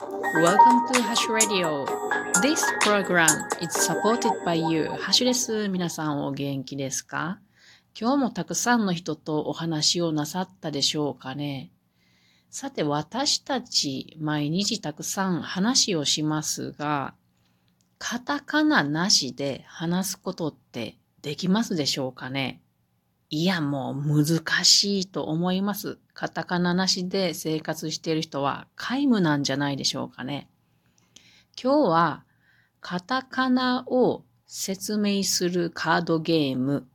Welcome to Hash Radio. This program is supported by you. ハッシュです。皆さんお元気ですか今日もたくさんの人とお話をなさったでしょうかね?さて私たち毎日たくさん話をしますが、カタカナなしで話すことってできますでしょうかね?いや、もう難しいと思います。カタカナなしで生活している人は皆無なんじゃないでしょうかね。今日はカタカナを説明するカードゲーム、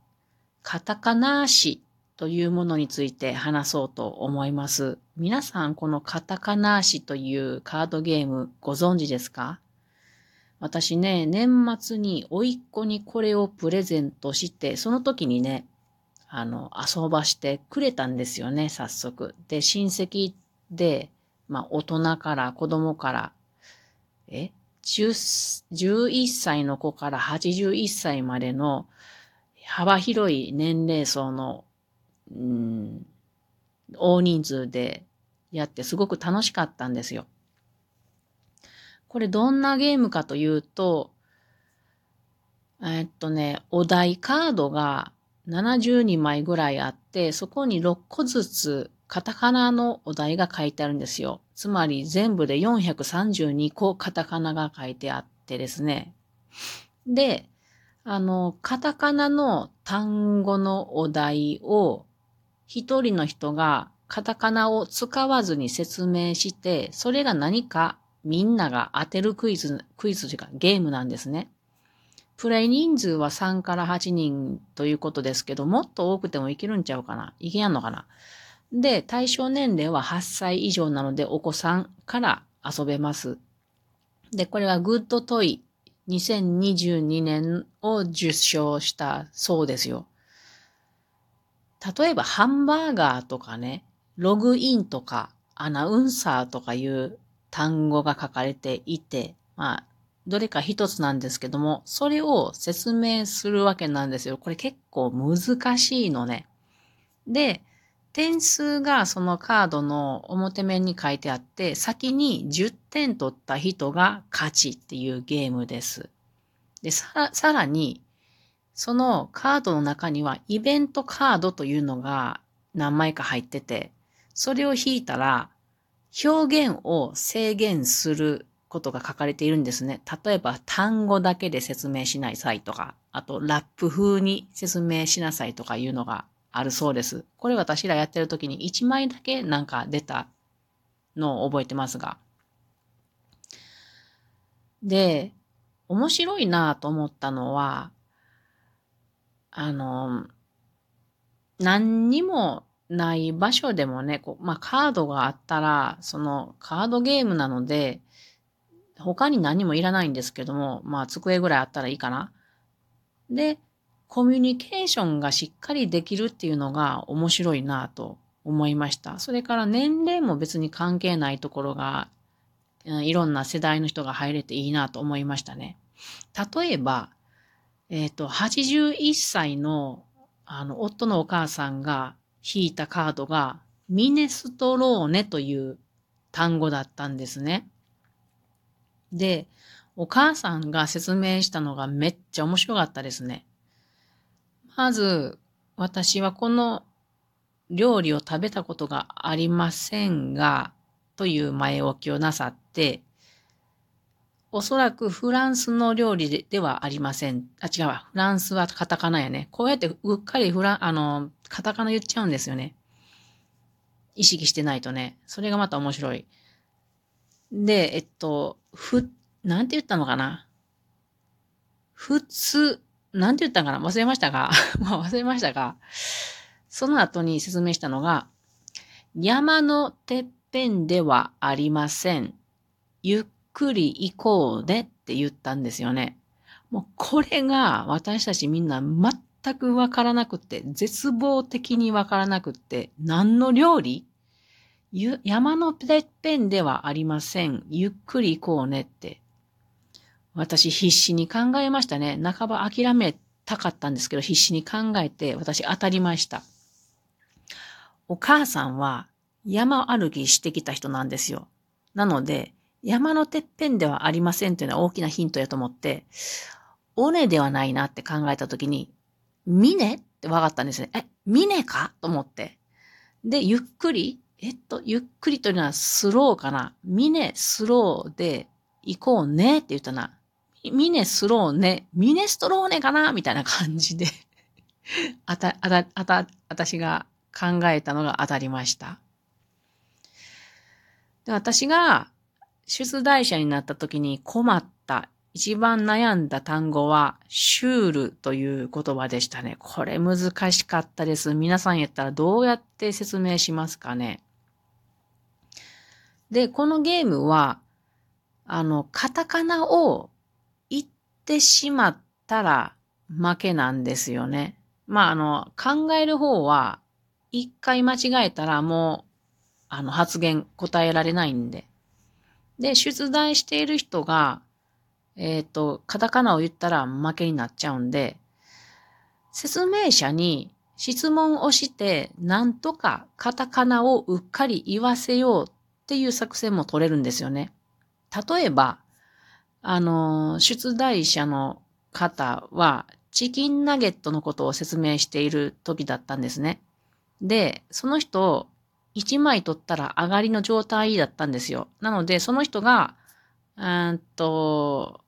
カタカナ足というものについて話そうと思います。皆さんこのカタカナ足というカードゲームご存知ですか？私ね、年末に甥っ子にこれをプレゼントして、その時にね、あの、遊ばしてくれたんですよね、早速。で、親戚で、まあ、大人から子供から、え ?11 歳の子から81歳までの幅広い年齢層の、うん、大人数でやってすごく楽しかったんですよ。これどんなゲームかというと、えっとね、お題カードが72枚ぐらいあって、そこに6個ずつカタカナのお題が書いてあるんですよ。つまり全部で432個カタカナが書いてあってですね。で、あの、カタカナの単語のお題を一人の人がカタカナを使わずに説明して、それが何かみんなが当てるクイズ、クイズというかゲームなんですね。プレイ人数は3から8人ということですけど、もっと多くてもいけるんちゃうかな？いけやんのかな？で、対象年齢は8歳以上なので、お子さんから遊べます。で、これはグッドトイ2022年を受賞したそうですよ。例えば、ハンバーガーとかね、ログインとか、アナウンサーとかいう単語が書かれていて、まあ、どれか一つなんですけども、それを説明するわけなんですよ。これ結構難しいのね。で、点数がそのカードの表面に書いてあって、先に10点取った人が勝ちっていうゲームです。で、ささらに、そのカードの中にはイベントカードというのが何枚か入ってて、それを引いたら表現を制限することが書かれているんですね。例えば単語だけで説明しない際とか、あとラップ風に説明しなさいとかいうのがあるそうです。これ私らやってる時に1枚だけなんか出たのを覚えてますが。で、面白いなと思ったのは、あの、何にもない場所でもね、こうまあ、カードがあったら、そのカードゲームなので、他に何もいらないんですけども、まあ机ぐらいあったらいいかな。で、コミュニケーションがしっかりできるっていうのが面白いなと思いました。それから年齢も別に関係ないところが、いろんな世代の人が入れていいなと思いましたね。例えば、えっ、ー、と、81歳の、あの、夫のお母さんが引いたカードが、ミネストローネという単語だったんですね。で、お母さんが説明したのがめっちゃ面白かったですね。まず、私はこの料理を食べたことがありませんが、という前置きをなさって、おそらくフランスの料理でではありません。あ、違うわ。フランスはカタカナやね。こうやってうっかりフラン、あの、カタカナ言っちゃうんですよね。意識してないとね。それがまた面白い。で、えっと、ふ、なんて言ったのかな？普通、なんて言ったのかな？忘れましたが、まあ忘れましたが、その後に説明したのが、山のてっぺんではありません。ゆっくり行こうねって言ったんですよね。もうこれが私たちみんな全くわからなくって、絶望的にわからなくって、何の料理？山のてっぺんではありません。ゆっくり行こうねって。私必死に考えましたね。半ば諦めたかったんですけど、必死に考えて私当たりました。お母さんは山歩きしてきた人なんですよ。なので、山のてっぺんではありませんというのは大きなヒントやと思って、尾根ではないなって考えたときに、峰って分かったんですね。え、峰か？と思って。で、ゆっくり、えっと、ゆっくりというのはスローかな。峰スローで行こうねって言ったな。ミネスローネ、ミネストローネかな？みたいな感じで あた、あた、あた、私が考えたのが当たりました。で私が出題者になった時に困った、一番悩んだ単語は、シュールという言葉でしたね。これ難しかったです。皆さんやったらどうやって説明しますかね？で、このゲームは、あの、カタカナを言ってしまったら負けなんですよね。まあ、あの、考える方は、一回間違えたらもう、あの、発言答えられないんで。で、出題している人が、えっ、ー、と、カタカナを言ったら負けになっちゃうんで、説明者に質問をして、なんとかカタカナをうっかり言わせようっていう作戦も取れるんですよね。例えば、あの、出題者の方は、チキンナゲットのことを説明している時だったんですね。で、その人、1枚取ったら上がりの状態だったんですよ。なので、その人が、うんと、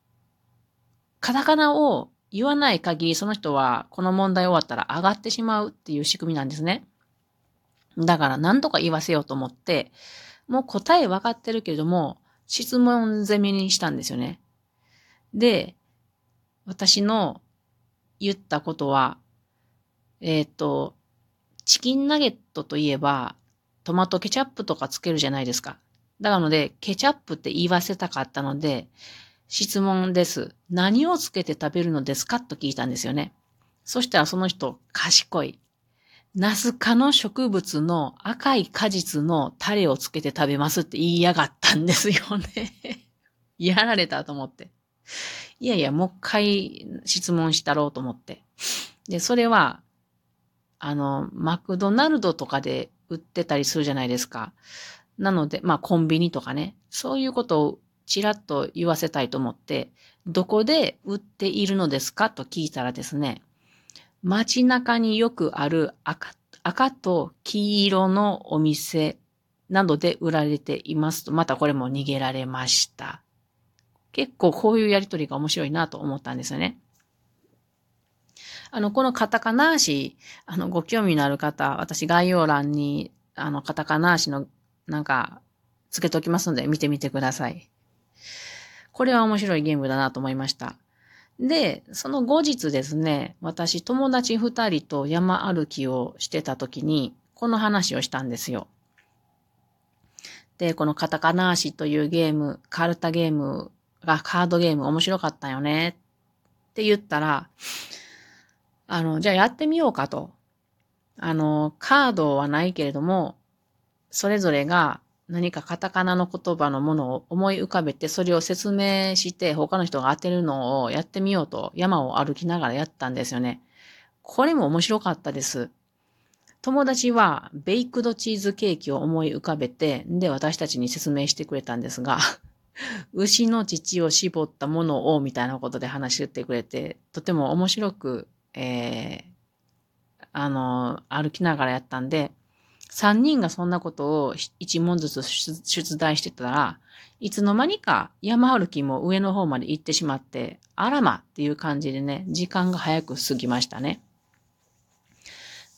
カタカナを言わない限り、その人はこの問題終わったら上がってしまうっていう仕組みなんですね。だから何とか言わせようと思って、もう答え分かってるけれども、質問攻めにしたんですよね。で、私の言ったことは、えっ、ー、と、チキンナゲットといえば、トマトケチャップとかつけるじゃないですか。だからので、ケチャップって言わせたかったので、質問です。何をつけて食べるのですか？と聞いたんですよね。そしたらその人、賢い。ナス科の植物の赤い果実のタレをつけて食べますって言いやがったんですよね やられたと思って。いやいや、もう一回質問したろうと思って。で、それは、あの、マクドナルドとかで売ってたりするじゃないですか。なので、まあコンビニとかね、そういうことをちらっと言わせたいと思って、どこで売っているのですかと聞いたらですね、街中によくある赤赤と黄色のお店などで売られていますと、またこれも逃げられました。結構こういうやりとりが面白いなと思ったんですよね。あの、このカタカナ足、あの、ご興味のある方、私概要欄に、あの、カタカナ足の、なんか、つけておきますので、見てみてください。これは面白いゲームだなと思いました。で、その後日ですね、私友達二人と山歩きをしてた時に、この話をしたんですよ。で、このカタカナ足というゲーム、カルタゲームがカードゲーム面白かったよねって言ったら、あの、じゃあやってみようかと。あの、カードはないけれども、それぞれが何かカタカナの言葉のものを思い浮かべて、それを説明して他の人が当てるのをやってみようと山を歩きながらやったんですよね。これも面白かったです。友達はベイクドチーズケーキを思い浮かべて、で私たちに説明してくれたんですが、牛の乳を絞ったものをみたいなことで話してくれて、とても面白く、えー、あの、歩きながらやったんで、三人がそんなことを一問ずつ出題してたら、いつの間にか山歩きも上の方まで行ってしまって、あらまっていう感じでね、時間が早く過ぎましたね。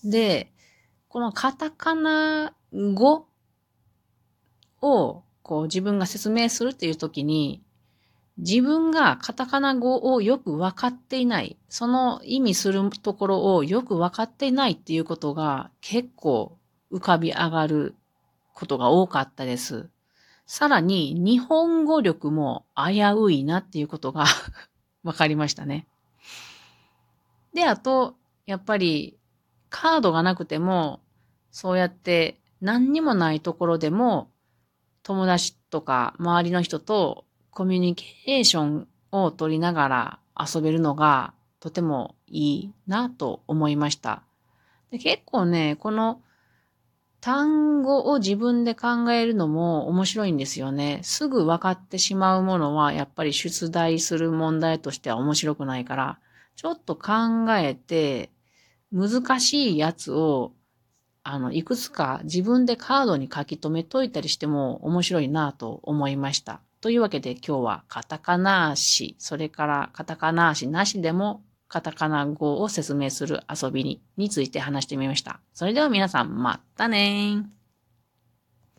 で、このカタカナ語をこう自分が説明するっていう時に、自分がカタカナ語をよくわかっていない、その意味するところをよくわかっていないっていうことが結構浮かび上がることが多かったです。さらに、日本語力も危ういなっていうことが わかりましたね。で、あと、やっぱり、カードがなくても、そうやって何にもないところでも、友達とか周りの人とコミュニケーションを取りながら遊べるのがとてもいいなと思いました。で結構ね、この単語を自分で考えるのも面白いんですよね。すぐ分かってしまうものはやっぱり出題する問題としては面白くないから、ちょっと考えて難しいやつをあの、いくつか自分でカードに書き留めといたりしても面白いなと思いました。というわけで今日はカタカナ足、それからカタカナ足なしでもカタカナ語を説明する遊びにについて話してみました。それでは皆さん、またねー。